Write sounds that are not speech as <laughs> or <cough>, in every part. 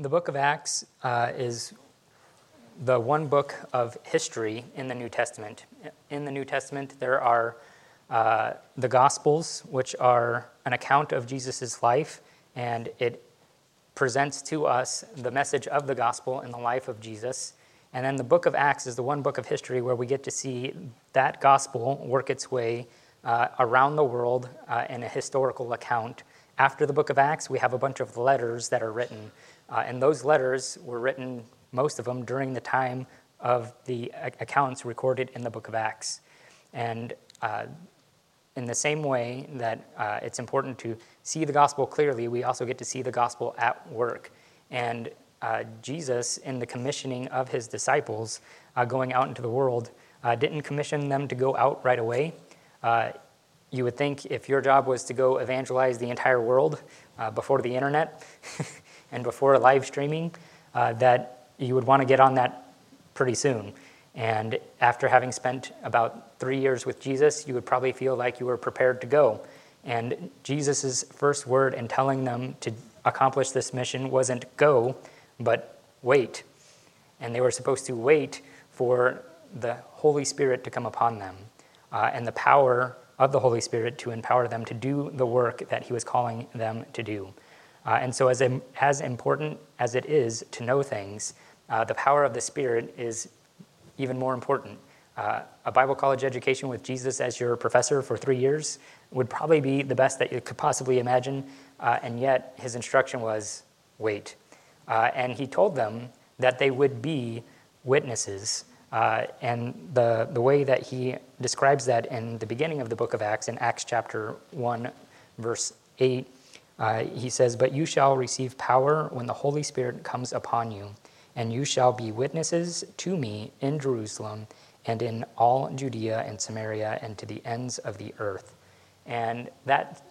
The book of Acts uh, is the one book of history in the New Testament. In the New Testament, there are uh, the Gospels, which are an account of Jesus' life, and it presents to us the message of the gospel in the life of Jesus. And then the book of Acts is the one book of history where we get to see that gospel work its way uh, around the world uh, in a historical account. After the book of Acts, we have a bunch of letters that are written. Uh, and those letters were written, most of them, during the time of the accounts recorded in the book of Acts. And uh, in the same way that uh, it's important to see the gospel clearly, we also get to see the gospel at work. And uh, Jesus, in the commissioning of his disciples uh, going out into the world, uh, didn't commission them to go out right away. You would think if your job was to go evangelize the entire world before the internet <laughs> and before live streaming, uh, that you would want to get on that pretty soon. And after having spent about three years with Jesus, you would probably feel like you were prepared to go. And Jesus' first word in telling them to accomplish this mission wasn't go, but wait. And they were supposed to wait for the Holy Spirit to come upon them uh, and the power of the Holy Spirit to empower them to do the work that He was calling them to do. Uh, and so, as, as important as it is to know things, uh, the power of the Spirit is even more important. Uh, a Bible college education with Jesus as your professor for three years would probably be the best that you could possibly imagine, uh, and yet his instruction was wait. Uh, and he told them that they would be witnesses. Uh, and the, the way that he describes that in the beginning of the book of Acts, in Acts chapter 1, verse 8, uh, he says, But you shall receive power when the Holy Spirit comes upon you and you shall be witnesses to me in Jerusalem and in all Judea and Samaria and to the ends of the earth. And that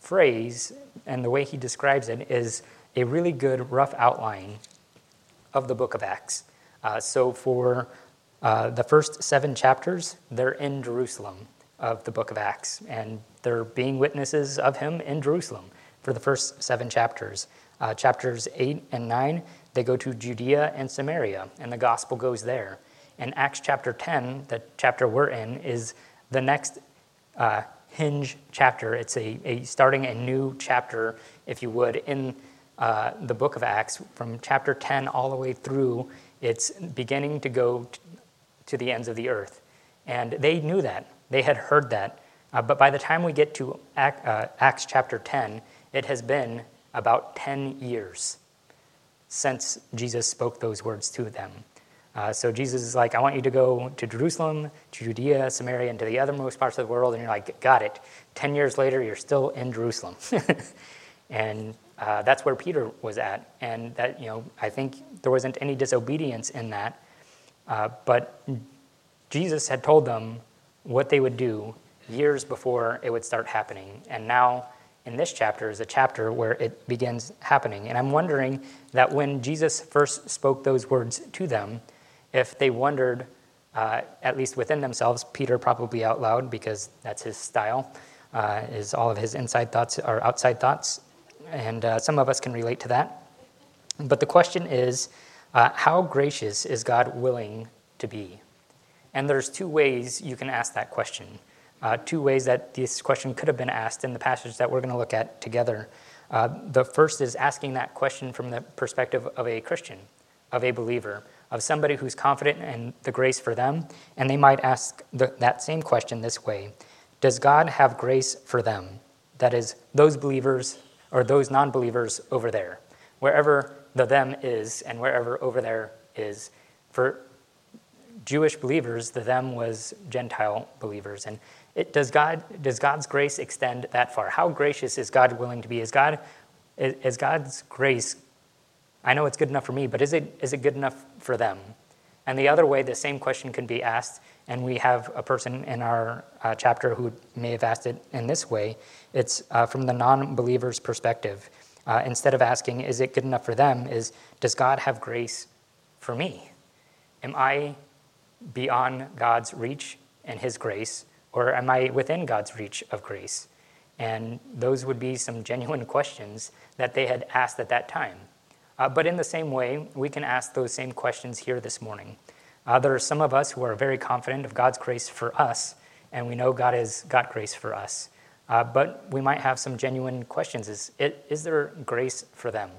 phrase and the way he describes it is a really good rough outline of the book of Acts. Uh, so for uh, the first seven chapters, they're in Jerusalem of the book of Acts, and they're being witnesses of him in Jerusalem for the first seven chapters. Uh, chapters 8 and 9, they go to Judea and Samaria, and the gospel goes there. And Acts chapter 10, the chapter we're in, is the next uh, hinge chapter. It's a, a, starting a new chapter, if you would, in uh, the book of Acts from chapter 10 all the way through. It's beginning to go t- to the ends of the earth. And they knew that, they had heard that. Uh, but by the time we get to uh, Acts chapter 10, it has been about 10 years since Jesus spoke those words to them. Uh, so Jesus is like, I want you to go to Jerusalem, to Judea, Samaria, and to the othermost parts of the world. And you're like, got it. Ten years later, you're still in Jerusalem. <laughs> and uh, that's where Peter was at. And that, you know, I think there wasn't any disobedience in that. Uh, but Jesus had told them what they would do years before it would start happening. And now in this chapter is a chapter where it begins happening. And I'm wondering that when Jesus first spoke those words to them, if they wondered, uh, at least within themselves, Peter probably out loud because that's his style, uh, is all of his inside thoughts are outside thoughts. And uh, some of us can relate to that. But the question is, uh, how gracious is God willing to be? And there's two ways you can ask that question uh, two ways that this question could have been asked in the passage that we're going to look at together. Uh, the first is asking that question from the perspective of a Christian, of a believer, of somebody who's confident in the grace for them, and they might ask the, that same question this way Does God have grace for them? That is, those believers or those non believers over there, wherever the them is and wherever over there is. For Jewish believers, the them was Gentile believers. And it, does, God, does God's grace extend that far? How gracious is God willing to be? Is, God, is, is God's grace, I know it's good enough for me, but is it, is it good enough for them? And the other way, the same question can be asked, and we have a person in our uh, chapter who may have asked it in this way. It's uh, from the non believer's perspective. Uh, instead of asking, is it good enough for them, is, does God have grace for me? Am I beyond God's reach and His grace? Or am I within God's reach of grace? And those would be some genuine <laughs> questions that they had asked at that time. Uh, but in the same way, we can ask those same questions here this morning. Uh, there are some of us who are very confident of God's grace for us, and we know God has got grace for us. Uh, but we might have some genuine questions. Is, is there grace for them?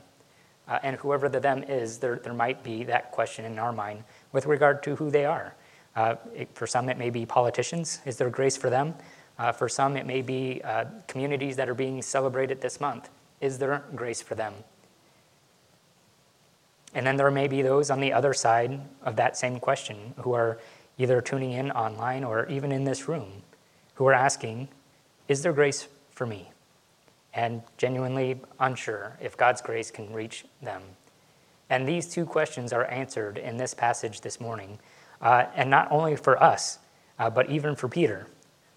Uh, and whoever the them is, there, there might be that question in our mind with regard to who they are. Uh, it, for some, it may be politicians. Is there grace for them? Uh, for some, it may be uh, communities that are being celebrated this month. Is there grace for them? And then there may be those on the other side of that same question who are either tuning in online or even in this room who are asking, Is there grace for me? And genuinely unsure if God's grace can reach them. And these two questions are answered in this passage this morning. Uh, and not only for us, uh, but even for Peter,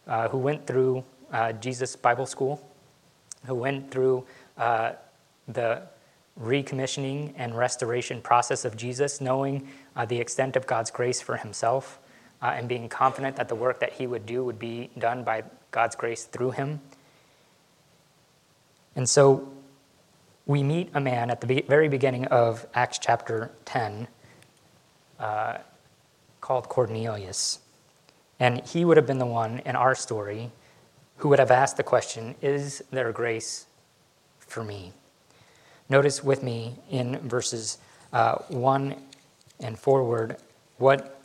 uh, who went through uh, Jesus Bible School, who went through uh, the recommissioning and restoration process of Jesus, knowing uh, the extent of God's grace for himself, and being confident that the work that he would do would be done by God's grace through him. And so we meet a man at the very beginning of Acts chapter 10 uh, called Cornelius. And he would have been the one in our story who would have asked the question Is there grace for me? Notice with me in verses uh, 1 and forward what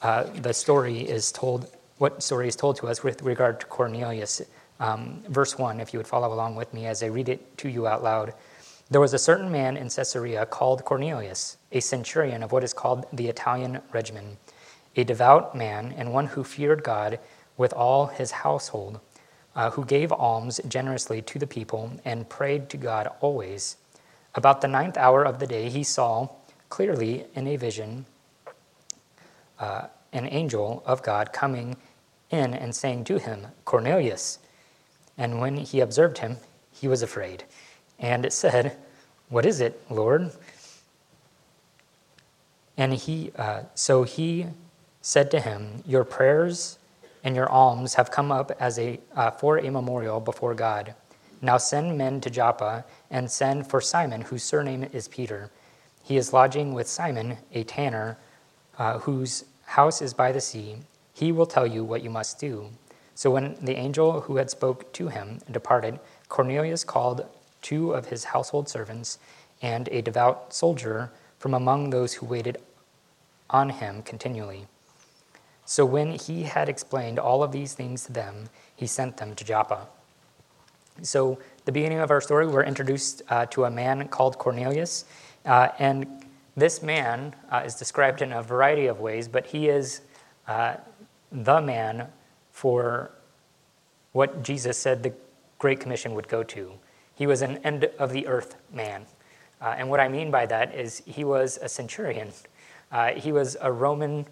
uh, the story is told, what story is told to us with regard to Cornelius. Um, verse 1, if you would follow along with me as I read it to you out loud. There was a certain man in Caesarea called Cornelius, a centurion of what is called the Italian regiment, a devout man and one who feared God with all his household, uh, who gave alms generously to the people and prayed to God always. About the ninth hour of the day, he saw clearly in a vision uh, an angel of God coming in and saying to him, Cornelius. And when he observed him, he was afraid. And said, What is it, Lord? And he, uh, so he said to him, Your prayers and your alms have come up as a, uh, for a memorial before God. Now send men to Joppa and send for Simon, whose surname is Peter. He is lodging with Simon, a tanner, uh, whose house is by the sea. He will tell you what you must do. So when the angel who had spoke to him departed, Cornelius called two of his household servants and a devout soldier from among those who waited on him continually. So when he had explained all of these things to them, he sent them to Joppa. So, the beginning of our story, we're introduced uh, to a man called Cornelius. Uh, and this man uh, is described in a variety of ways, but he is uh, the man for what Jesus said the Great Commission would go to. He was an end of the earth man. Uh, and what I mean by that is he was a centurion, uh, he was a Roman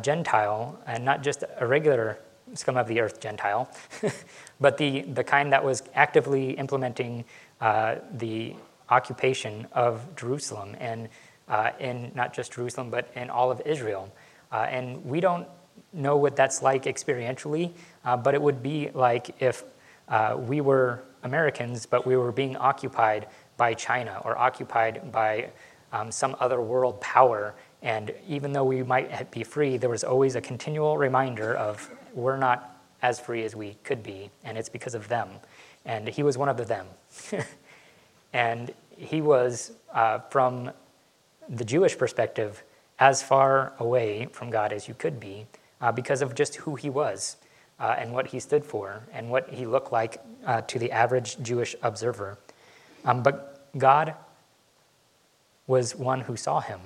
Gentile, and not just a regular scum of the earth Gentile, <laughs> but the, the kind that was actively implementing uh, the occupation of Jerusalem, and uh, in not just Jerusalem, but in all of Israel. Uh, and we don't know what that's like experientially, uh, but it would be like if uh, we were Americans, but we were being occupied by China or occupied by um, some other world power. And even though we might be free, there was always a continual reminder of we're not as free as we could be, and it's because of them. And he was one of the them. <laughs> and he was, uh, from the Jewish perspective, as far away from God as you could be uh, because of just who he was uh, and what he stood for and what he looked like uh, to the average Jewish observer. Um, but God was one who saw him.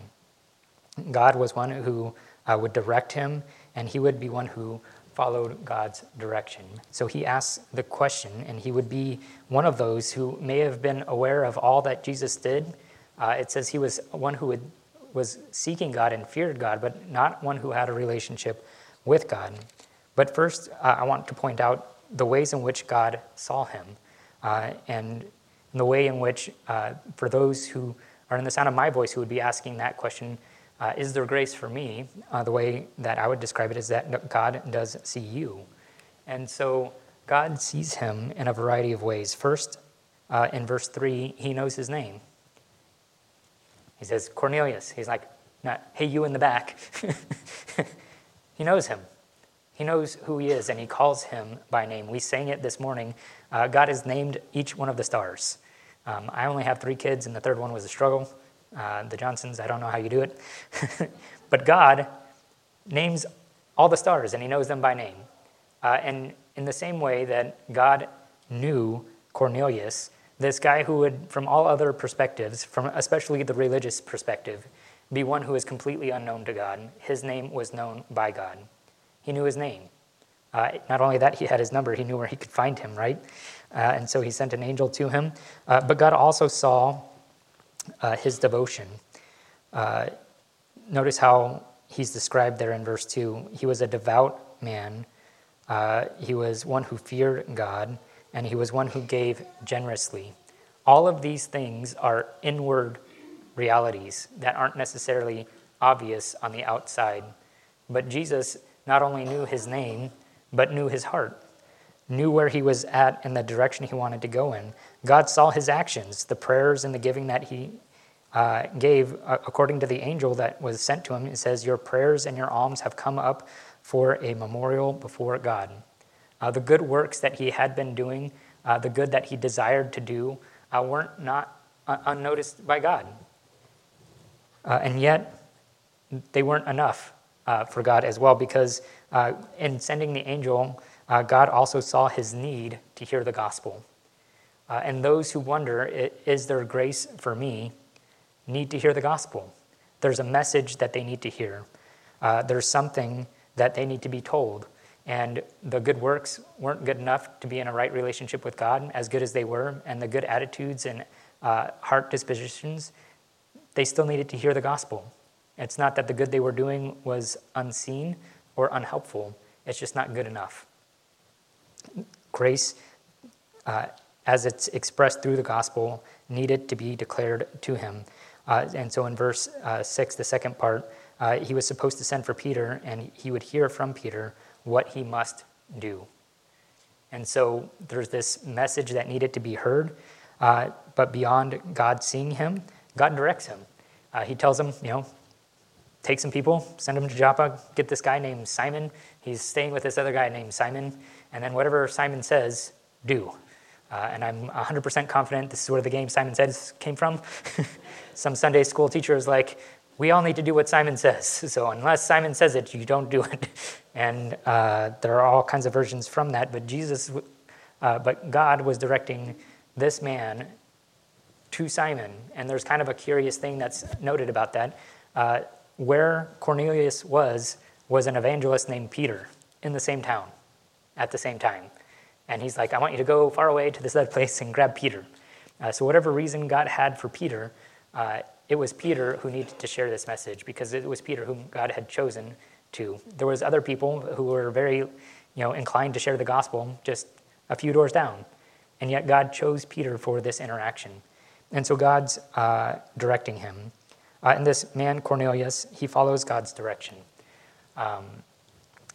God was one who uh, would direct him, and he would be one who followed God's direction. So he asks the question, and he would be one of those who may have been aware of all that Jesus did. Uh, it says he was one who would, was seeking God and feared God, but not one who had a relationship with God. But first, uh, I want to point out the ways in which God saw him, uh, and the way in which, uh, for those who are in the sound of my voice who would be asking that question, uh, is there grace for me? Uh, the way that I would describe it is that God does see you. And so God sees him in a variety of ways. First, uh, in verse 3, he knows his name. He says, Cornelius. He's like, not, hey, you in the back. <laughs> he knows him. He knows who he is, and he calls him by name. We sang it this morning. Uh, God has named each one of the stars. Um, I only have three kids, and the third one was a struggle. Uh, the Johnsons, I don't know how you do it. <laughs> but God names all the stars, and he knows them by name. Uh, and in the same way that God knew Cornelius, this guy who would, from all other perspectives, from especially the religious perspective, be one who is completely unknown to God, his name was known by God. He knew his name. Uh, not only that, he had his number, he knew where he could find him, right? Uh, and so he sent an angel to him. Uh, but God also saw uh, his devotion. Uh, notice how he's described there in verse 2. He was a devout man, uh, he was one who feared God, and he was one who gave generously. All of these things are inward realities that aren't necessarily obvious on the outside. But Jesus not only knew his name, but knew his heart, knew where he was at and the direction he wanted to go in. God saw his actions, the prayers and the giving that he uh, gave, uh, according to the angel that was sent to him. It says, Your prayers and your alms have come up for a memorial before God. Uh, the good works that he had been doing, uh, the good that he desired to do, uh, weren't not uh, unnoticed by God. and yet, they weren't enough for God as well, because in sending the angel, God also saw his need to hear the gospel. Uh, and those who wonder, is there grace for me, need to hear the gospel. There's a message that they need to hear. Uh, there's something that they need to be told. And the good works weren't good enough to be in a right relationship with God, as good as they were, and the good attitudes and uh, heart dispositions, they still needed to hear the gospel. It's not that the good they were doing was unseen or unhelpful, it's just not good enough. Grace uh, as it's expressed through the gospel, needed to be declared to him. Uh, and so in verse uh, 6, the second part, uh, he was supposed to send for Peter, and he would hear from Peter what he must do. And so there's this message that needed to be heard, uh, but beyond God seeing him, God directs him. He tells him, you know, take some people, send them to Joppa, get this guy named Simon. He's staying with this other guy named Simon, and then whatever Simon says, do. Uh, and I'm 100% confident this is where the game Simon Says came from. <laughs> Some Sunday school teacher is like, we all need to do what Simon says. <laughs> So unless Simon says it, you don't do it. <laughs> And uh, there are all kinds of versions from that. But Jesus, uh, but God was directing this man to Simon. And there's kind of a curious thing that's noted about that. Uh, where Cornelius was, was an evangelist named Peter in the same town at the same time. And he's like, I want you to go far away to this other <laughs> place and grab Peter. Uh, so, whatever reason God had for Peter, uh, it was Peter who needed to share this message because it was Peter whom God had chosen to. There was other people who were very, you know, inclined to share the gospel just a few doors down, and yet God chose Peter for this interaction, and so God's uh, directing him. Uh, and this man Cornelius, he follows God's direction. Um,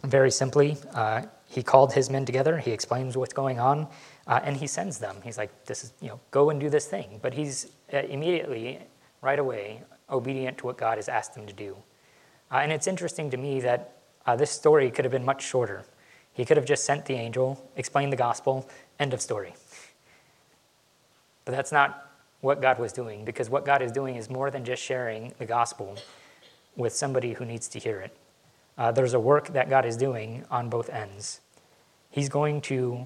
very simply, uh, he called his men together. He explains what's going on, uh, and he sends them. He's like, "This is, you know, go and do this thing." But he's uh, immediately, right away, obedient to what God has asked him to do. Uh, and it's interesting to me that uh, this story could have been much shorter. He could have just sent the angel, explained the gospel, end of story. But that's not what God was doing, because what God is doing is more than just sharing the gospel with somebody who needs to hear it. Uh, there's a work that God is doing on both ends. He's going to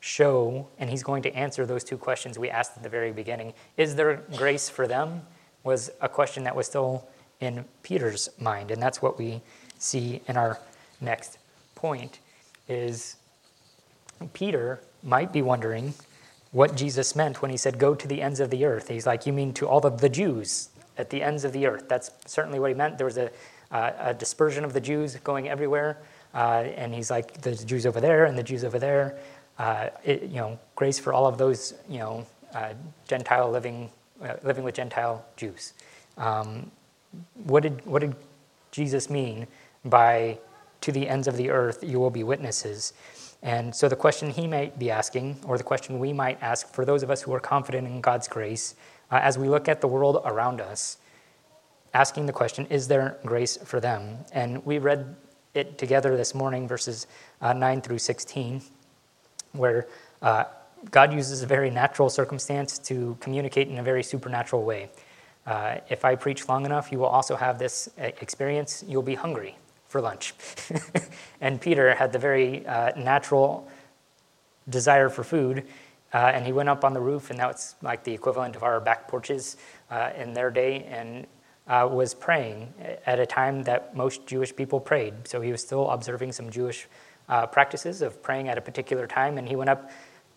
show and he's going to answer those two questions we asked at the very beginning. Is there grace for them? Was a question that was still in Peter's mind, and that's what we see in our next point is Peter might be wondering what Jesus meant when he said, Go to the ends of the earth. He's like, You mean to all of the Jews at the ends of the earth? That's certainly what he meant. There was a uh, a dispersion of the Jews going everywhere. Uh, and he's like, the Jews over there and the Jews over there. Uh, it, you know, grace for all of those, you know, uh, Gentile living, uh, living with Gentile Jews. Um, what did what did Jesus mean by to the ends of the earth you will be witnesses? And so the question he might be asking, or the question we might ask for those of us who are confident in God's grace, uh, as we look at the world around us, asking the question, is there grace for them? And we read it together this morning, verses uh, 9 through 16, where uh, God uses a very natural circumstance to communicate in a very supernatural way. Uh, if I preach long enough, you will also have this uh, experience. You'll be hungry for lunch. <laughs> and Peter had the very uh, natural desire for food, uh, and he went up on the roof, and now it's like the equivalent of our back porches in their day, and uh, was praying at a time that most Jewish people prayed. So he was still observing some Jewish practices of praying at a particular time, and he went up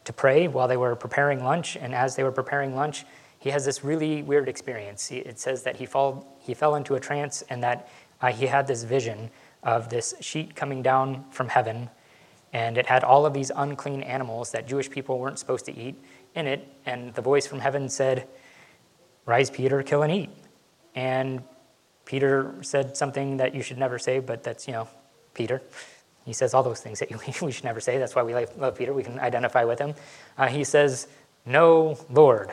to pray while they were preparing lunch. And as they were preparing lunch, he has this really weird experience. It says that he, fall, he fell into a trance and that uh, he had this vision of this sheet coming down from heaven, and it had all of these unclean animals that Jewish people weren't supposed to eat in it. And the voice from heaven said, Rise, Peter, kill and eat. And Peter said something that you should never say, but that's, you know, Peter. He says all those things that <laughs> we should never say. That's why we love Peter. We can identify with him. Uh, he says, No, Lord.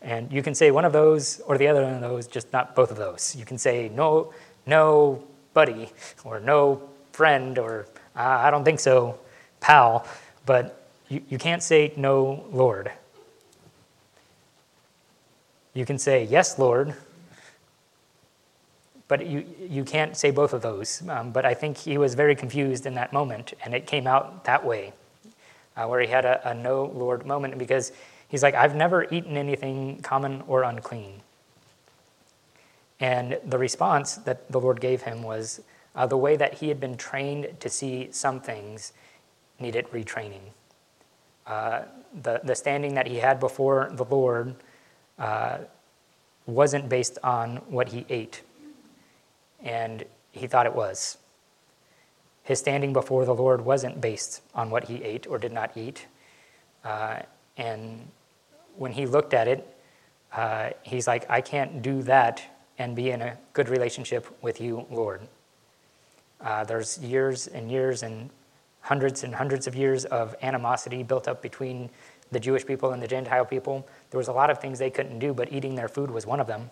And you can say one of those or the other one of those, just not both of those. You can say, No, no, buddy, or no, friend, or uh, I don't think so, pal. But you, you can't say, No, Lord. You can say, Yes, Lord, but you, you can't say both of those. Um, but I think he was very confused in that moment, and it came out that way, uh, where he had a, a no Lord moment because he's like, I've never eaten anything common or unclean. And the response that the Lord gave him was uh, the way that he had been trained to see some things needed retraining. Uh, the, the standing that he had before the Lord uh, wasn't based on what he ate and he thought it was. His standing before the Lord wasn't based on what he ate or did not eat. Uh, and when he looked at it, uh, he's like, I can't do that and be in a good relationship with you, Lord. Uh, there's years and years and hundreds and hundreds of years of animosity built up between the Jewish people and the Gentile people. There was a lot of things they couldn't do, but eating their food was one of them.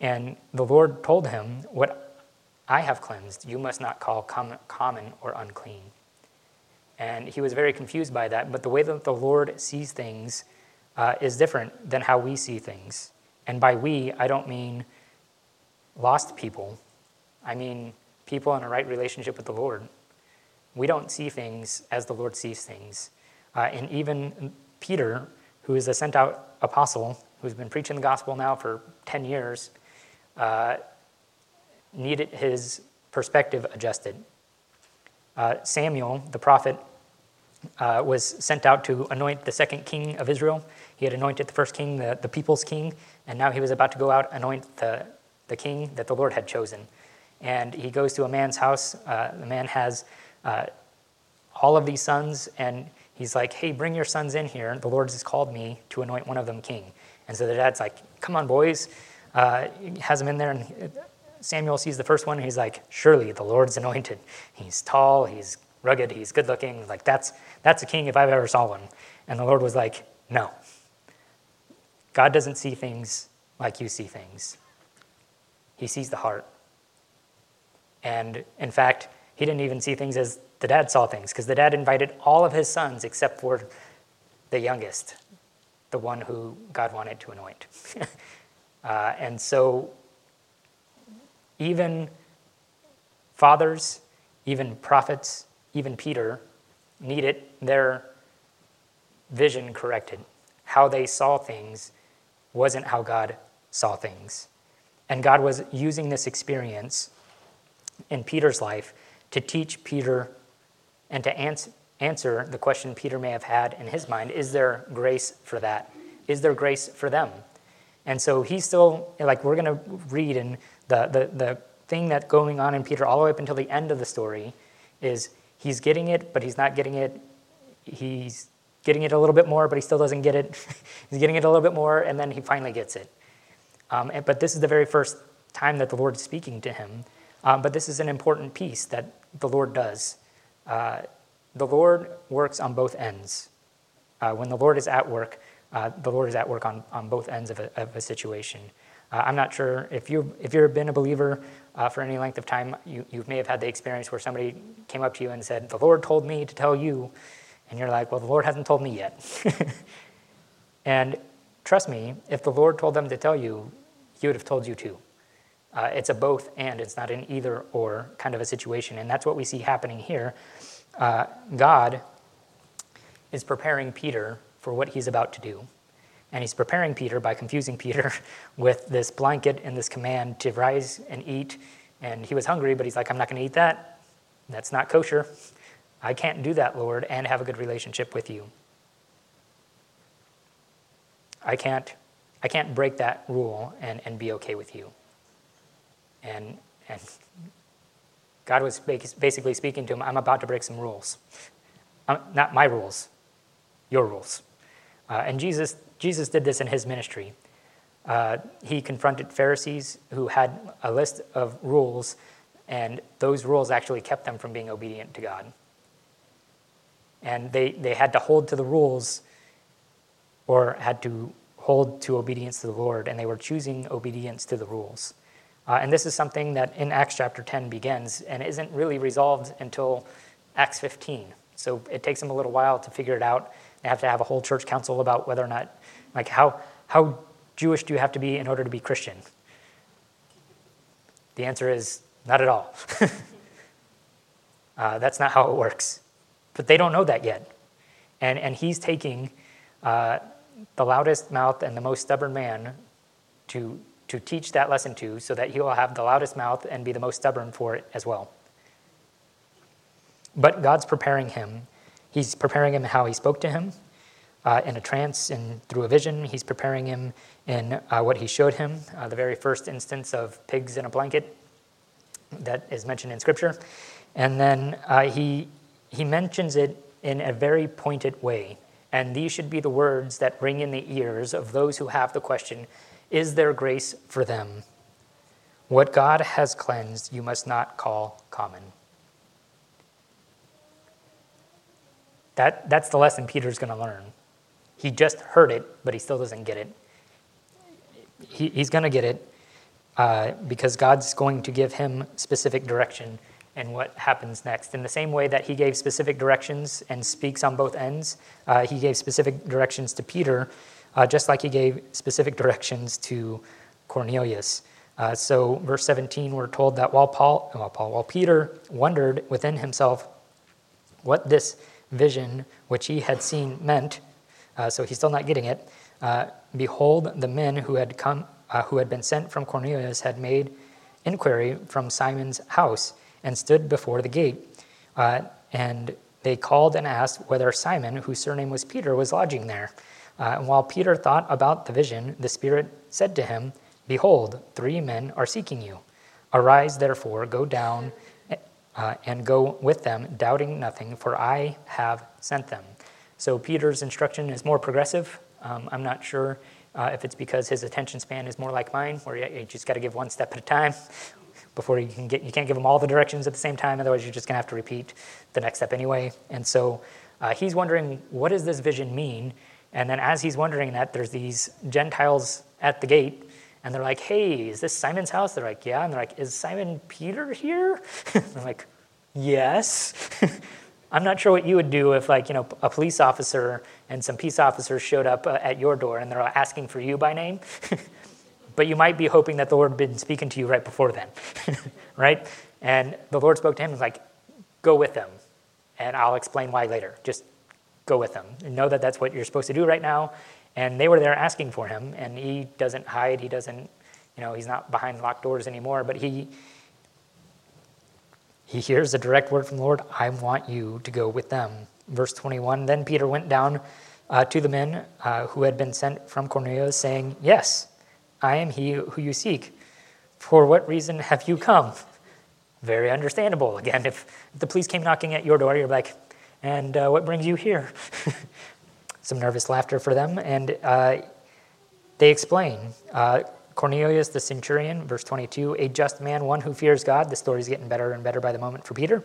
And the Lord told him, What I have cleansed, you must not call common or unclean. And he was very confused by that. But the way that the Lord sees things uh, is different than how we see things. And by we, I don't mean lost people, I mean people in a right relationship with the Lord. We don't see things as the Lord sees things. Uh, and even Peter, who is a sent out apostle, who's been preaching the gospel now for 10 years, uh, needed his perspective adjusted. Uh, Samuel, the prophet, uh, was sent out to anoint the second king of Israel. He had anointed the first king, the, the people's king, and now he was about to go out anoint the, the king that the Lord had chosen. And he goes to a man's house. Uh, the man has uh, all of these sons, and he's like, Hey, bring your sons in here. The Lord has called me to anoint one of them king. And so the dad's like, Come on, boys uh, has him in there, and Samuel sees the first one, and he's like, Surely the Lord's anointed. He's tall, he's rugged, he's good looking. Like, that's, that's a king if I've ever saw one. And the Lord was like, No. God doesn't see things like you see things, He sees the heart. And in fact, he didn't even see things as the dad saw things, because the dad invited all of his sons except for the youngest, the one who God wanted to anoint. <laughs> Uh, and so, even fathers, even prophets, even Peter needed their vision corrected. How they saw things wasn't how God saw things. And God was using this experience in Peter's life to teach Peter and to ans- answer the question Peter may have had in his mind is there grace for that? Is there grace for them? And so he's still, like, we're going to read, and the, the, the thing that's going on in Peter all the way up until the end of the story is he's getting it, but he's not getting it. He's getting it a little bit more, but he still doesn't get it. <laughs> he's getting it a little bit more, and then he finally gets it. Um, and, but this is the very first time that the Lord is speaking to him. Um, but this is an important piece that the Lord does. Uh, the Lord works on both ends. Uh, when the Lord is at work, uh, the Lord is at work on, on both ends of a, of a situation. Uh, I'm not sure if, you, if you've been a believer uh, for any length of time, you, you may have had the experience where somebody came up to you and said, The Lord told me to tell you. And you're like, Well, the Lord hasn't told me yet. <laughs> and trust me, if the Lord told them to tell you, He would have told you too. Uh, it's a both and, it's not an either or kind of a situation. And that's what we see happening here. Uh, God is preparing Peter for what he's about to do. And he's preparing Peter by confusing <laughs> Peter with this blanket and this command to rise and eat. And he was hungry, but he's like, I'm not going to eat that. That's not kosher. I can't do that, Lord, and have a good relationship with you. I can't, I can't break that rule and, and be okay with you. And, and God was basically speaking to him, I'm about to break some rules. Um, not my rules, your rules. Uh, and Jesus, Jesus did this in his ministry. Uh, he confronted Pharisees who had a list of rules, and those rules actually kept them from being obedient to God. And they, they had to hold to the rules or had to hold to obedience to the Lord, and they were choosing obedience to the rules. Uh, and this is something that in Acts chapter 10 begins and isn't really resolved until Acts 15. So it takes them a little while to figure it out. Have to have a whole church council about whether or not, like, how, how Jewish do you have to be in order to be Christian? The answer is not at all. <laughs> uh, that's not how it works. But they don't know that yet. And, and he's taking uh, the loudest mouth and the most stubborn man to to teach that lesson to so that he will have the loudest mouth and be the most stubborn for it as well. But God's preparing him. He's preparing him how he spoke to him uh, in a trance and through a vision. He's preparing him in uh, what he showed him, uh, the very first instance of pigs in a blanket that is mentioned in Scripture. And then uh, he, he mentions it in a very pointed way. And these should be the words that ring in the ears of those who have the question is there grace for them? What God has cleansed, you must not call common. That, that's the lesson Peter's going to learn. He just heard it, but he still doesn't get it. He, he's going to get it uh, because God's going to give him specific direction and what happens next. In the same way that he gave specific directions and speaks on both ends, uh, he gave specific directions to Peter uh, just like he gave specific directions to Cornelius. Uh, so, verse 17, we're told that while Paul, while Paul, while Peter wondered within himself what this vision which he had seen meant, uh, so he's still not getting it. Uh, behold, the men who had come, uh, who had been sent from Cornelius, had made inquiry from Simon's house and stood before the gate. Uh, and they called and asked whether Simon, whose surname was Peter, was lodging there. Uh, and while Peter thought about the vision, the Spirit said to him, Behold, three men are seeking you. Arise, therefore, go down uh, and go with them, doubting nothing, for I have sent them. So Peter's instruction is more progressive. Um, I'm not sure uh, if it's because his attention span is more like mine, where you, you just got to give one step at a time <laughs> before you can get. You can't give them all the directions at the same time, otherwise you're just gonna have to repeat the next step anyway. And so uh, he's wondering, what does this vision mean? And then as he's wondering that, there's these Gentiles at the gate, and they're like, hey, is this Simon's house? They're like, yeah. And they're like, is Simon Peter here? <laughs> I'm like, yes. <laughs> I'm not sure what you would do if, like, you know, a police officer and some peace officers showed up uh, at your door and they're asking for you by name. <laughs> but you might be hoping that the Lord had been speaking to you right before then, right? And the Lord spoke to him and was like, go with them, and I'll explain why later. Just go with them and know that that's what you're supposed to do right now. And they were there asking for him, and he doesn't hide. He doesn't, you know, he's not behind locked doors anymore. But he he hears a direct word from the Lord. I want you to go with them. Verse 21. Then Peter went down uh, to the men uh, who had been sent from Cornelius, saying, "Yes, I am he who you seek. For what reason have you come?" Very understandable. <laughs> Again, if the police came knocking at your door, you're like, and uh, what brings you here? <laughs> Some nervous laughter for them. And uh, they explain uh, Cornelius the centurion, verse 22, a just man, one who fears God. The story's getting better and better by the moment for Peter.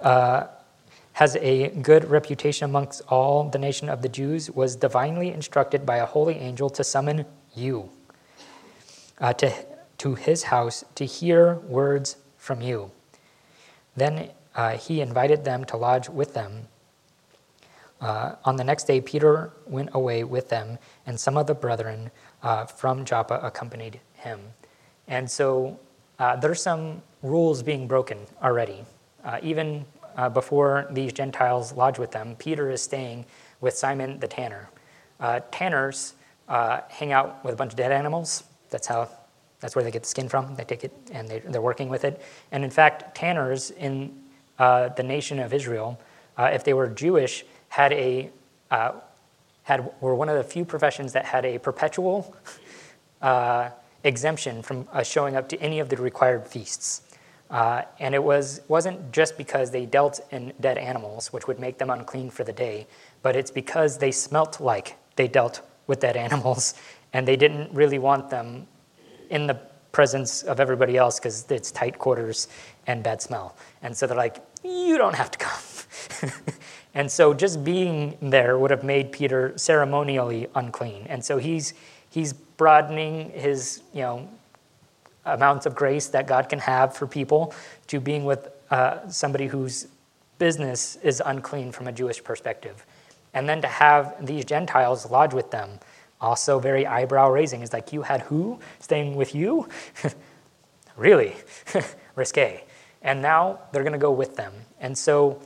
Uh, has a good reputation amongst all the nation of the Jews, was divinely instructed by a holy angel to summon you uh, to, to his house to hear words from you. Then uh, he invited them to lodge with them. Uh, on the next day, Peter went away with them, and some of the brethren uh, from Joppa accompanied him. And so uh, there's some rules being broken already. Uh, even uh, before these Gentiles lodge with them, Peter is staying with Simon the tanner. Uh, tanners hang out with a bunch of dead animals. That's how. That's where they get the skin from. They take it and they, are working with it. And in fact, tanners in the nation of Israel, if they were Jewish, had a uh, had were one of the few professions that had a perpetual uh, exemption from uh, showing up to any of the required feasts. Uh, and it was, wasn't just because they dealt in dead animals, which would make them unclean for the day, but it's because they smelt like they dealt with dead animals, <laughs> and they didn't really want them in the presence of everybody else because it's tight quarters and bad smell. And so they're like, you don't have to come. <laughs> and so just being there would have made Peter ceremonially unclean. And so he's, he's broadening his, you know, amounts of grace that God can have for people to being with uh, somebody whose business is unclean from a Jewish perspective. And then to have these Gentiles lodge with them, also very eyebrow raising. Is like, you had who staying with you? <laughs> really? <laughs> Risque. And now they're going to go with them. And so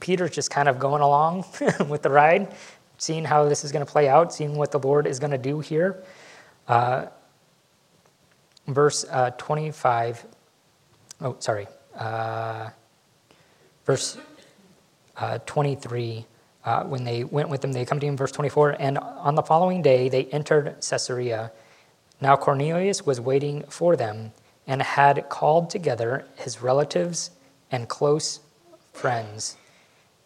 Peter's just kind of going along <laughs> with the ride, seeing how this is going to play out, seeing what the Lord is going to do here. Uh, verse uh, 25, oh, sorry, uh, verse uh, 23, uh, when they went with them, they come to him, verse 24, and on the following day they entered Caesarea. Now Cornelius was waiting for them and had called together his relatives and close friends.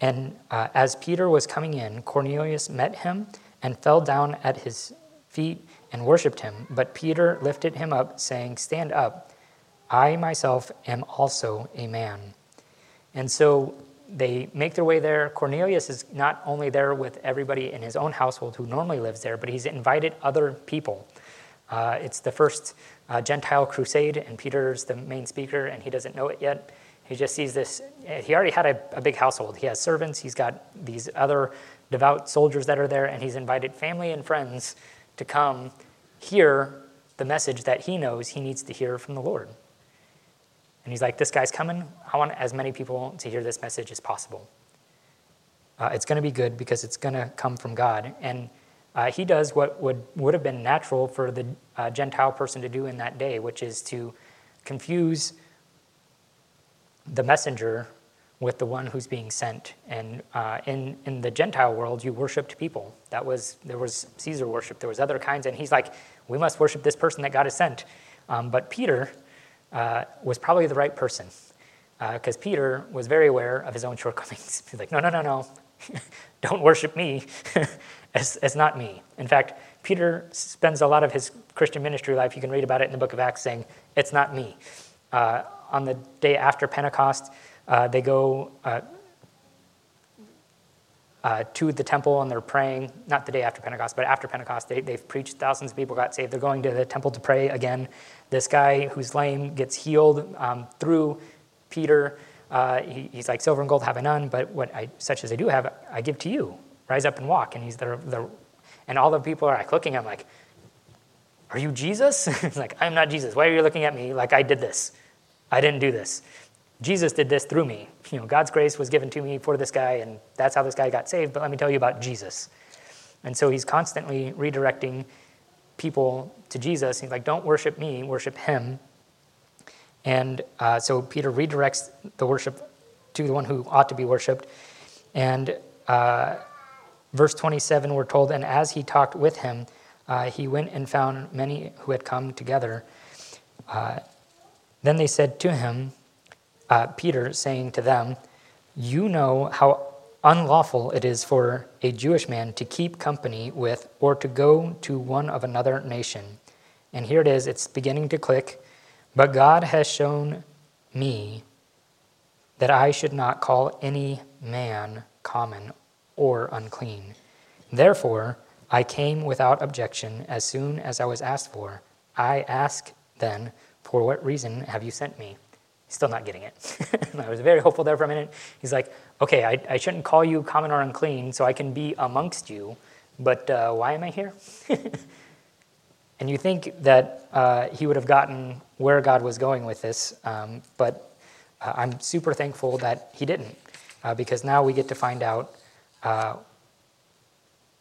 And uh, as Peter was coming in, Cornelius met him and fell down at his feet and worshipped him. But Peter lifted him up, saying, Stand up. I myself am also a man. And so they make their way there. Cornelius is not only there with everybody in his own household who normally lives there, but he's invited other people. Uh, it's the first uh, Gentile crusade, and Peter's the main speaker, and he doesn't know it yet. He just sees this. He already had a, a big household. He has servants, he's got these other devout soldiers that are there, and he's invited family and friends to come hear the message that he knows he needs to hear from the Lord. And he's like, This guy's coming. I want as many people to hear this message as possible. Uh, it's going to be good because it's going to come from God. And uh, he does what would, would have been natural for the uh, Gentile person to do in that day, which is to confuse the messenger with the one who's being sent. And uh, in, in the Gentile world, you worshiped people. That was, there was Caesar worship, there was other kinds. And he's like, we must worship this person that God has sent. Um, but Peter uh, was probably the right person because uh, Peter was very aware of his own shortcomings. <laughs> He's like, no, no, no, no. <laughs> Don't worship me. <laughs> it's, it's not me. In fact, Peter spends a lot of his Christian ministry life, you can read about it in the book of Acts, saying, It's not me. On the day after Pentecost, uh, they go uh, uh, to the temple and they're praying, not the day after Pentecost, but after Pentecost. They, they've preached, thousands of people got saved. They're going to the temple to pray again. This guy who's lame gets healed um, through Peter. Uh, he, he's like, Silver and gold have I none, but what I, such as I do have, I give to you. Rise up and walk. And he's the, the and all the people are like looking at him like, Are you Jesus? <laughs> like, I'm not Jesus. Why are you looking at me like I did this? I didn't do this. Jesus did this through me. You know, God's grace was given to me for this guy, and that's how this guy got saved. But let me tell you about Jesus. And so he's constantly redirecting people to Jesus. He's like, don't worship me, worship him. And uh, so Peter redirects the worship to the one who ought to be worshiped. And uh, verse 27, we're told, and as he talked with him, uh, he went and found many who had come together. Then they said to him, uh, Peter saying to them, You know how unlawful it is for a Jewish man to keep company with or to go to one of another nation. And here it is, it's beginning to click. But God has shown me that I should not call any man common or unclean. Therefore, I came without objection as soon as I was asked for. I ask then, For what reason have you sent me? He's still not getting it. <laughs> I was very hopeful there for a minute. He's like, Okay, I, I shouldn't call you common or unclean, so I can be amongst you, but uh, why am I here? <laughs> and you think that uh, he would have gotten where God was going with this, um, but uh, I'm super thankful that he didn't, uh, because now we get to find out uh,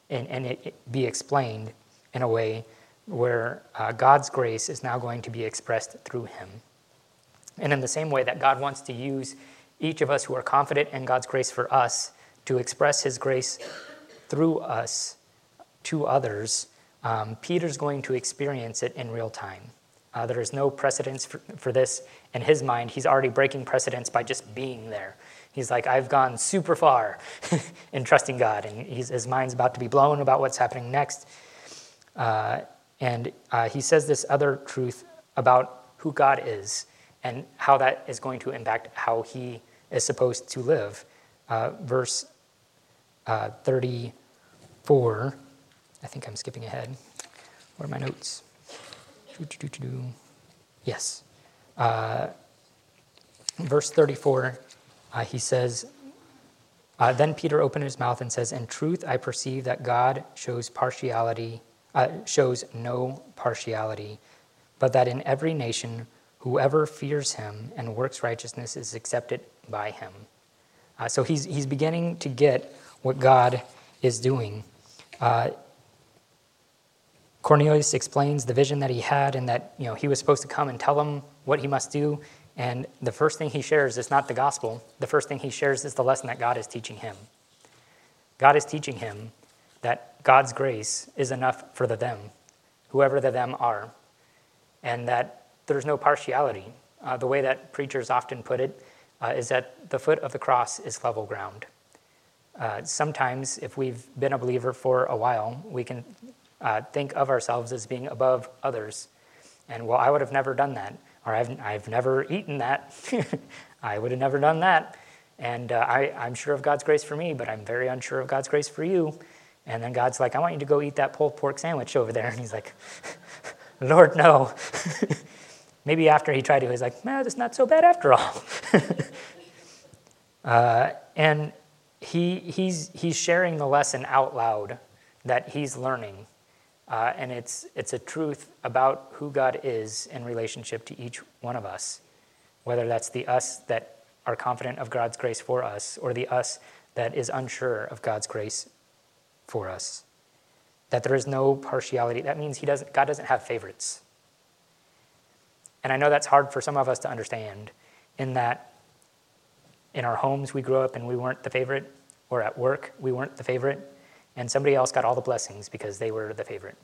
and, and it, it, be explained in a way where uh, God's grace is now going to be expressed through him. And in the same way that God wants to use each of us who are confident in God's grace for us to express his grace through us to others, um, Peter's going to experience it in real time. Uh, there is no precedence for, for this. In his mind, he's already breaking precedence by just being there. He's like, I've gone super far <laughs> in trusting God, and his mind's about to be blown about what's happening next. Uh, and uh, he says this other truth about who God is and how that is going to impact how he is supposed to live. Uh, verse uh, 34, I think I'm skipping ahead. Where are my notes? Yes. Uh, verse 34 uh, he says, uh, Then Peter opened his mouth and says, In truth, I perceive that God shows partiality, uh, shows no partiality, but that in every nation, whoever fears him and works righteousness is accepted by him. Uh, so he's, he's beginning to get what God is doing. Uh, Cornelius explains the vision that he had and that you know, he was supposed to come and tell him what he must do. And the first thing he shares is not the gospel. The first thing he shares is the lesson that God is teaching him. God is teaching him that God's grace is enough for the them, whoever the them are, and that there's no partiality. Uh, the way that preachers often put it uh, is that the foot of the cross is level ground. Uh, sometimes, if we've been a believer for a while, we can uh, think of ourselves as being above others. And well, I would have never done that or I've, I've never eaten that. <laughs> I would have never done that. And uh, I, I'm sure of God's grace for me, but I'm very unsure of God's grace for you. And then God's like, I want you to go eat that pulled pork sandwich over there. And he's like, <laughs> Lord, no. <laughs> Maybe after he tried it, he's like, man, it's not so bad after all. <laughs> uh, and he, he's, he's sharing the lesson out loud that he's learning uh, and it's, it's a truth about who God is in relationship to each one of us, whether that's the us that are confident of God's grace for us or the us that is unsure of God's grace for us. That there is no partiality. That means he doesn't, God doesn't have favorites. And I know that's hard for some of us to understand, in that in our homes we grew up and we weren't the favorite, or at work we weren't the favorite and somebody else got all the blessings because they were the favorite.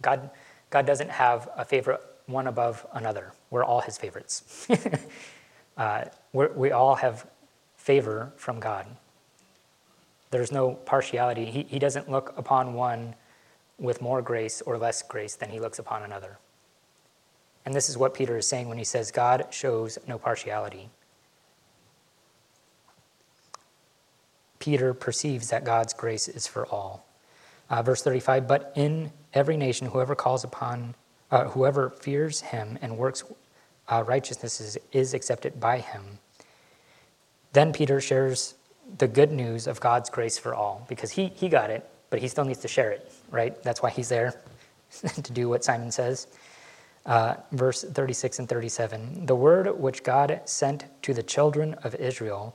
God, God doesn't have a favorite one above another. We're all his favorites. <laughs> uh, we all have favor from God. There's no partiality. He, he doesn't look upon one with more grace or less grace than he looks upon another. And this is what Peter is saying when he says, God shows no partiality. Peter perceives that God's grace is for all. Uh, verse 35 But in every nation, whoever calls upon, uh, whoever fears him and works uh, righteousness is, is accepted by him. Then Peter shares the good news of God's grace for all because he, he got it, but he still needs to share it, right? That's why he's there <laughs> to do what Simon says. Uh, verse 36 and 37 The word which God sent to the children of Israel,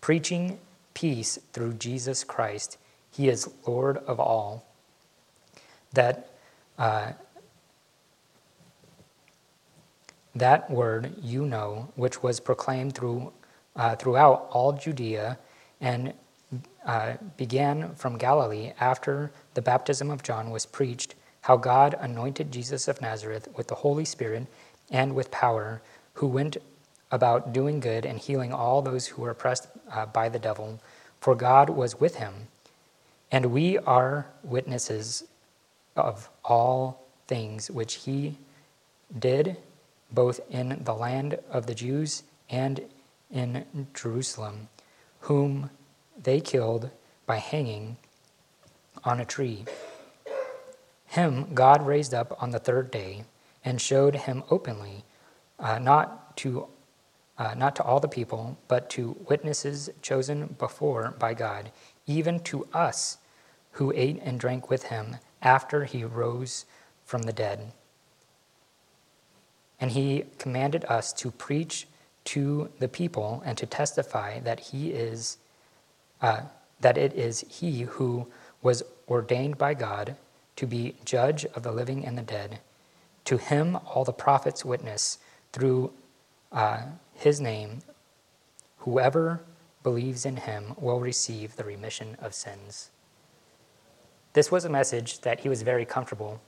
preaching peace through Jesus Christ. He is Lord of all. That uh, that word you know, which was proclaimed through uh, throughout all Judea and uh, began from Galilee after the baptism of John was preached, how God anointed Jesus of Nazareth with the Holy Spirit and with power, who went about doing good and healing all those who were oppressed uh, by the devil, for God was with him. And we are witnesses of all things which he did, both in the land of the Jews and in Jerusalem, whom they killed by hanging on a tree. Him God raised up on the third day and showed him openly, uh, not to uh, not to all the people, but to witnesses chosen before by God, even to us who ate and drank with him after he rose from the dead. And he commanded us to preach to the people and to testify that he is uh, that it is he who was ordained by God to be judge of the living and the dead. To him all the prophets witness through uh, his name. Whoever believes in him will receive the remission of sins. This was a message that he was very comfortable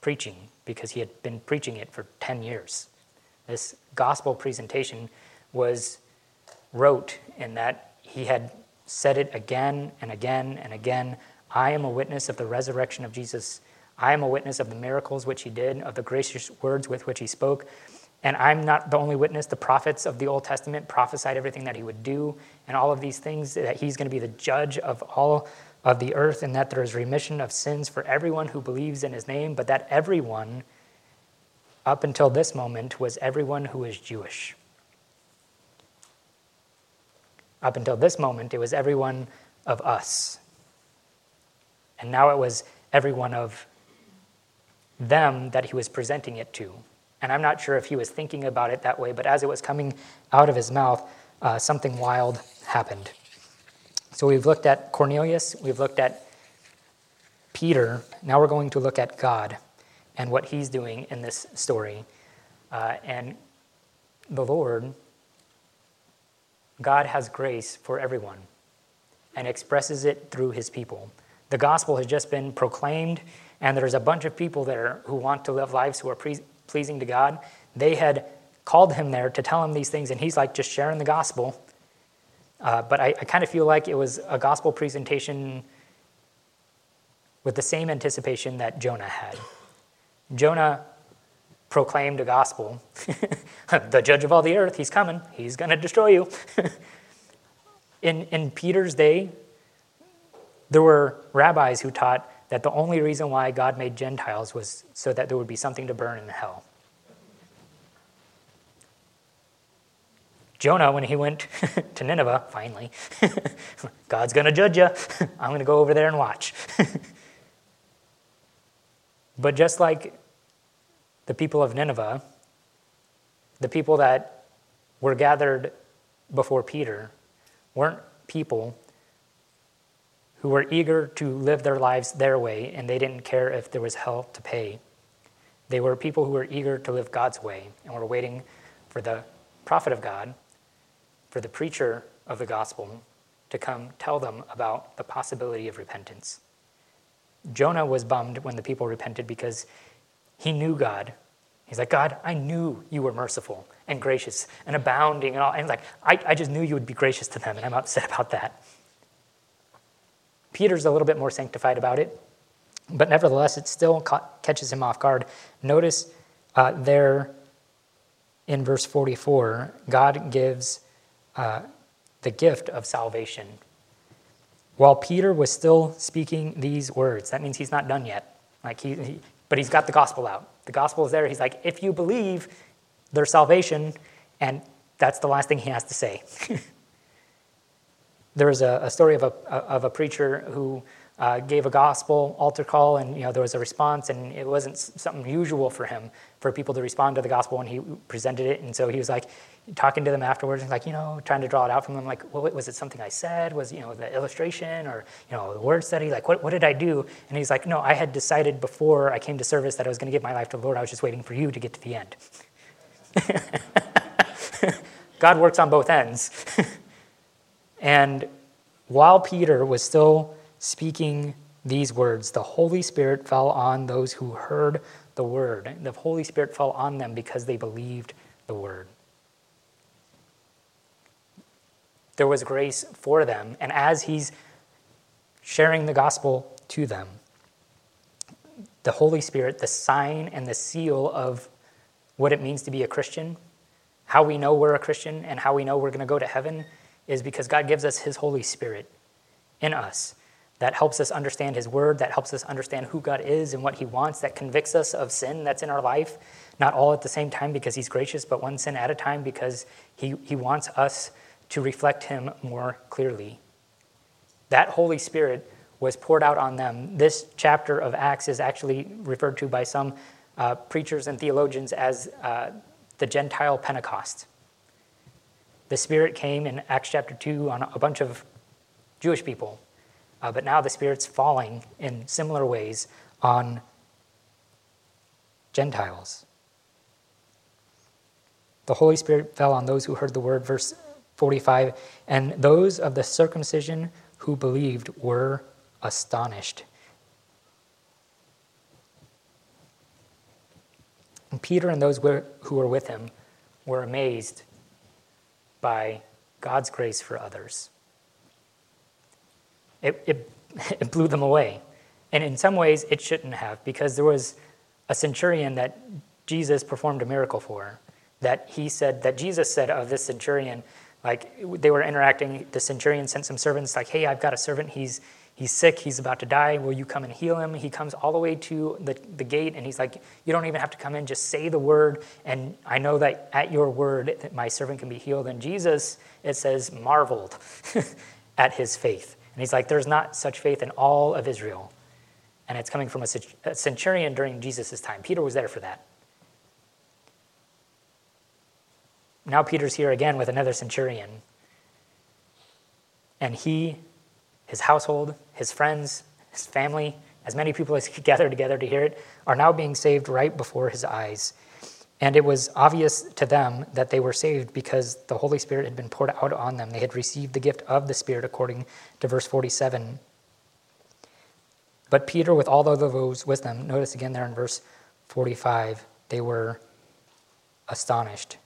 preaching because he had been preaching it for 10 years. This gospel presentation was rote in that he had said it again and again and again. I am a witness of the resurrection of Jesus. I am a witness of the miracles which he did, of the gracious words with which he spoke. And I'm not the only witness. The prophets of the Old Testament prophesied everything that he would do and all of these things, that he's going to be the judge of all of the earth, and that there is remission of sins for everyone who believes in his name, but that everyone, up until this moment, was everyone who was Jewish. Up until this moment, it was everyone of us. And now it was everyone of them that he was presenting it to. And I'm not sure if he was thinking about it that way, but as it was coming out of his mouth, uh, something wild happened. So we've looked at Cornelius, we've looked at Peter. Now we're going to look at God and what he's doing in this story. Uh, and the Lord, God has grace for everyone and expresses it through his people. The gospel has just been proclaimed, and there's a bunch of people there who want to live lives who are pre- pleasing to God. They had called him there to tell him these things, and he's like just sharing the gospel. Uh, but I, I kind of feel like it was a gospel presentation with the same anticipation that Jonah had. Jonah proclaimed a gospel. <laughs> the judge of all the earth, he's coming, he's going to destroy you. <laughs> in, in Peter's day, there were rabbis who taught that the only reason why God made Gentiles was so that there would be something to burn in hell. Jonah, when he went <laughs> to Nineveh, finally, God's going to judge you. I'm going to go over there and watch. but just like the people of Nineveh, the people that were gathered before Peter, weren't people who were eager to live their lives their way and they didn't care if there was hell to pay. They were people who were eager to live God's way and were waiting for the prophet of God, for the preacher of the gospel to come tell them about the possibility of repentance. Jonah was bummed when the people repented because he knew God. He's like, God, I knew you were merciful and gracious and abounding and all. And like, I, I just knew you would be gracious to them, and I'm upset <laughs> about that. Peter's a little bit more sanctified about it, but nevertheless, it still ca- catches him off guard. Notice uh, there in verse 44, God gives uh, the gift of salvation. While Peter was still speaking these words, that means he's not done yet. Like he, but he's got the gospel out. The gospel is there. He's like, if you believe, there's salvation, and that's the last thing he has to say. <laughs> there was a, a story of a, of a preacher who uh, gave a gospel altar call, and you know there was a response, and it wasn't something usual for him for people to respond to the gospel when he presented it, and so he was like talking to them afterwards, and like you know trying to draw it out from them, like well, was it something I said? Was you know the illustration or you know the word study? Like what what did I do? And he's like, no, I had decided before I came to service that I was going to give my life to the Lord. I was just waiting for you to get to the end. <laughs> God works on both ends. <laughs> And while Peter was still speaking these words, the Holy Spirit fell on those who heard the word. The Holy Spirit fell on them because they believed the word. There was grace for them, and as he's sharing the gospel to them, the Holy Spirit, the sign and the seal of what it means to be a Christian, how we know we're a Christian and how we know we're going to go to heaven is because God gives us His Holy Spirit in us that helps us understand His Word, that helps us understand who God is and what He wants, that convicts us of sin that's in our life, not all at the same time because He's gracious, but one sin at a time because He, he wants us to reflect Him more clearly. That Holy Spirit was poured out on them. This chapter of Acts is actually referred to by some uh, preachers and theologians as uh, the Gentile Pentecost. The Spirit came in Acts chapter 2 on a bunch of Jewish people, uh, but now the Spirit's falling in similar ways on Gentiles. The Holy Spirit fell on those who heard the word, verse 45, and those of the circumcision who believed were astonished. And Peter and those who were with him were amazed by God's grace for others. It, it, <laughs> it, blew them away. And in some ways, it shouldn't have, because there was a centurion that Jesus performed a miracle for, that he said, that Jesus said of this centurion, like they were interacting, the centurion sent some servants, like, hey, I've got a servant, he's he's sick, he's about to die, will you come and heal him? He comes all the way to the, the gate and he's like, You don't even have to come in, just say the word, and I know that at your word that my servant can be healed. And Jesus, it says, marveled <laughs> at his faith. And he's like, There's not such faith in all of Israel. And it's coming from a centurion during Jesus' time. Peter was there for that. Now Peter's here again with another centurion. And he his household, his friends, his family, as many people as could gather together to hear it, are now being saved right before his eyes. And it was obvious to them that they were saved because the Holy Spirit had been poured out on them. They had received the gift of the Spirit, according to verse 47. But Peter, with all of those with them, notice again there in verse 45, they were astonished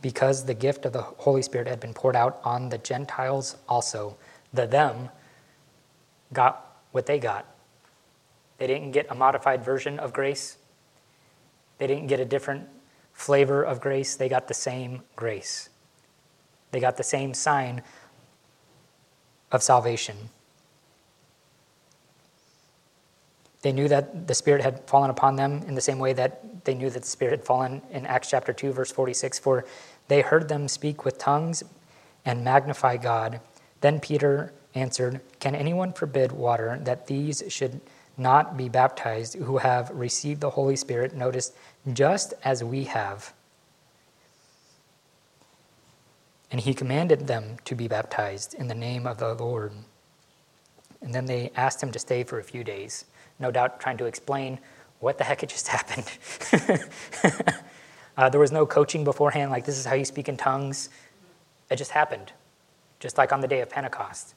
because the gift of the Holy Spirit had been poured out on the Gentiles also. The them got what they got. They didn't get a modified version of grace, they didn't get a different flavor of grace. They got the same grace, they got the same sign of salvation. They knew that the Spirit had fallen upon them in the same way that they knew that the Spirit had fallen in Acts chapter 2, verse 46. For they heard them speak with tongues and magnify God. Then Peter answered, Can anyone forbid water that these should not be baptized who have received the Holy Spirit? Notice, just as we have. And he commanded them to be baptized in the name of the Lord. And then they asked him to stay for a few days, no doubt trying to explain what the heck had just <laughs> happened. Uh, there was no coaching beforehand, like this is how you speak in tongues. It just happened, just like on the day of Pentecost.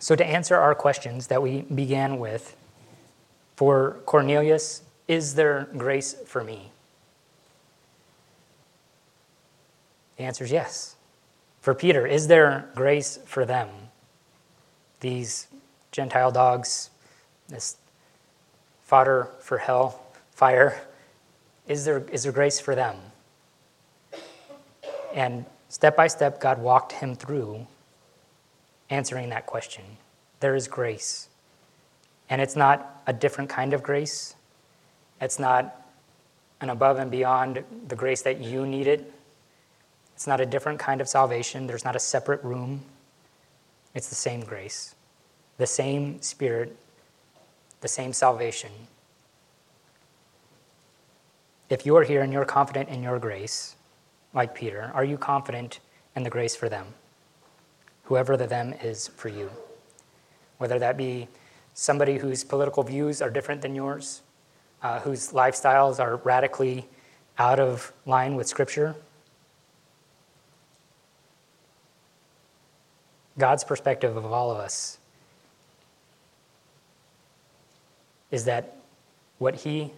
So, to answer our questions that we began with, for Cornelius, is there grace for me? The answer is yes. For Peter, is there grace for them? These Gentile dogs, this fodder for hell, fire. Is there, is there grace for them? And step by step, God walked him through answering that question. There is grace. And it's not a different kind of grace, it's not an above and beyond the grace that you needed. It's not a different kind of salvation. There's not a separate room. It's the same grace, the same Spirit, the same salvation. If you are here and you're confident in your grace, like Peter, are you confident in the grace for them? Whoever the them is for you. Whether that be somebody whose political views are different than yours, uh, whose lifestyles are radically out of line with Scripture. God's perspective of all of us is that what He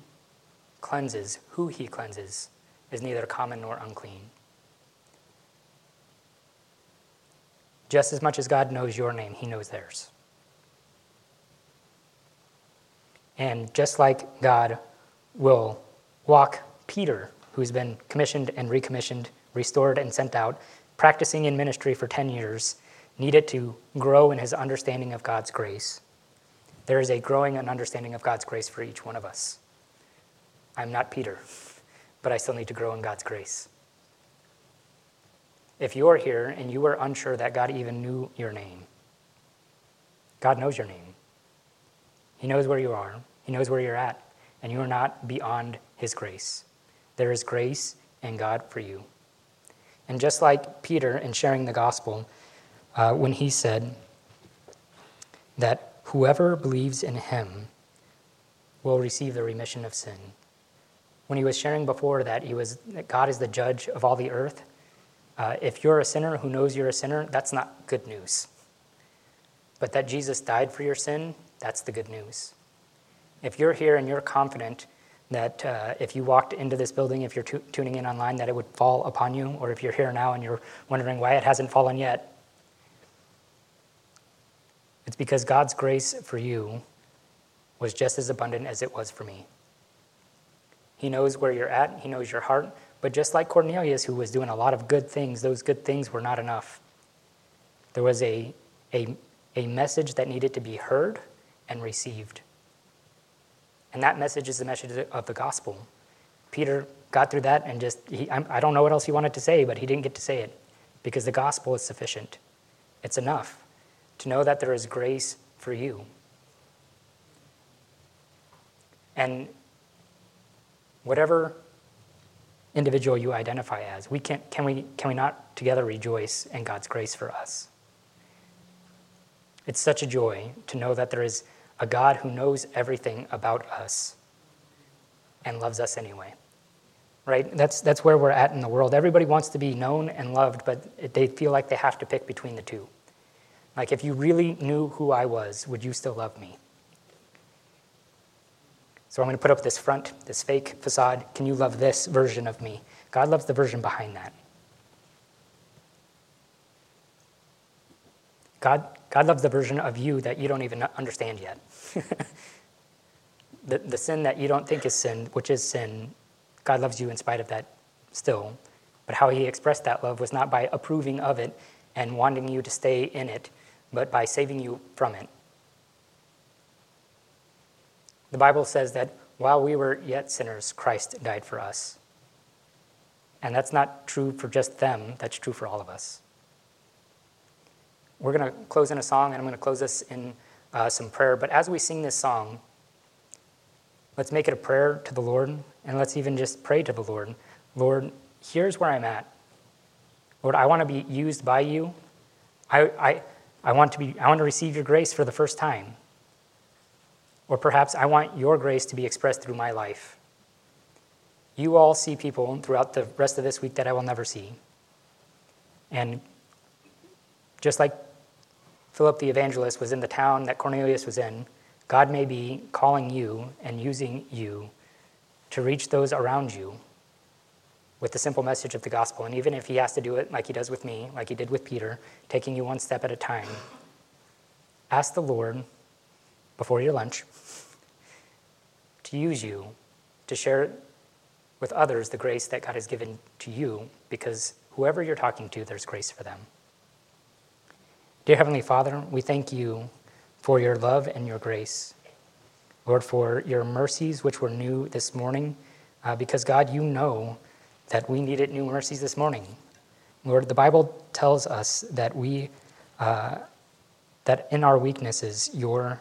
cleanses, who he cleanses, is neither common nor unclean. Just as much as God knows your name, he knows theirs. And just like God will walk Peter, who's been commissioned and recommissioned, restored and sent out, practicing in ministry for 10 years, needed to grow in his understanding of God's grace. There is a growing and understanding of God's grace for each one of us. I'm not Peter, but I still need to grow in God's grace. If you're here and you are unsure that God even knew your name, God knows your name. He knows where you are, He knows where you're at, and you are not beyond His grace. There is grace and God for you. And just like Peter in sharing the gospel, uh, when he said that whoever believes in him will receive the remission of sin. When he was sharing before that, he was that God is the judge of all the earth. Uh, if you're a sinner who knows you're a sinner, that's not good news. But that Jesus died for your sin, that's the good news. If you're here and you're confident that uh, if you walked into this building, if you're tu- tuning in online, that it would fall upon you, or if you're here now and you're wondering why it hasn't fallen yet, it's because God's grace for you was just as abundant as it was for me. He knows where you're at, He knows your heart, but just like Cornelius, who was doing a lot of good things, those good things were not enough. There was a, a a message that needed to be heard and received. And that message is the message of the gospel. Peter got through that and just, he, I don't know what else he wanted to say, but he didn't get to say it because the gospel is sufficient. It's enough to know that there is grace for you. And whatever individual you identify as, we can, can, we, can we not together rejoice in God's grace for us? It's such a joy to know that there is a God who knows everything about us and loves us anyway. Right? That's, that's where we're at in the world. Everybody wants to be known and loved, but they feel like they have to pick between the two. Like, if you really knew who I was, would you still love me? So I'm going to put up this front, this fake facade. Can you love this version of me? God loves the version behind that. God, God loves the version of you that you don't even understand yet. <laughs> the, the sin that you don't think is sin, which is sin, God loves you in spite of that still. But how he expressed that love was not by approving of it and wanting you to stay in it, but by saving you from it. The Bible says that while we were yet sinners, Christ died for us. And that's not true for just them, that's true for all of us. We're going to close in a song, and I'm going to close this in uh, some prayer. But as we sing this song, let's make it a prayer to the Lord, and let's even just pray to the Lord. Lord, here's where I'm at. Lord, I want to be used by you. I, I, I, want to be, I want to receive your grace for the first time. Or perhaps I want your grace to be expressed through my life. You all see people throughout the rest of this week that I will never see. And just like Philip the evangelist was in the town that Cornelius was in, God may be calling you and using you to reach those around you with the simple message of the gospel. And even if he has to do it like he does with me, like he did with Peter, taking you one step at a time, ask the Lord before your lunch to use you to share with others the grace that God has given to you because whoever you're talking to, there's grace for them. Dear Heavenly Father, we thank you for your love and your grace. Lord, for your mercies, which were new this morning, uh, because God, you know that we needed new mercies this morning. Lord, the Bible tells us that we, uh, that in our weaknesses, your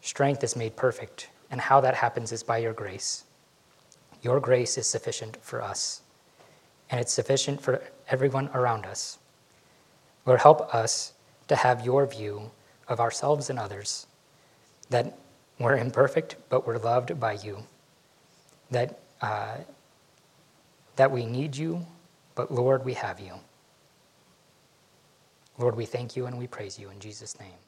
strength is made perfect. And how that happens is by your grace. Your grace is sufficient for us, and it's sufficient for everyone around us. Lord, help us to have your view of ourselves and others, that we're imperfect, but we're loved by you, that, uh, that we need you, but Lord, we have you. Lord, we thank you and we praise you in Jesus' name.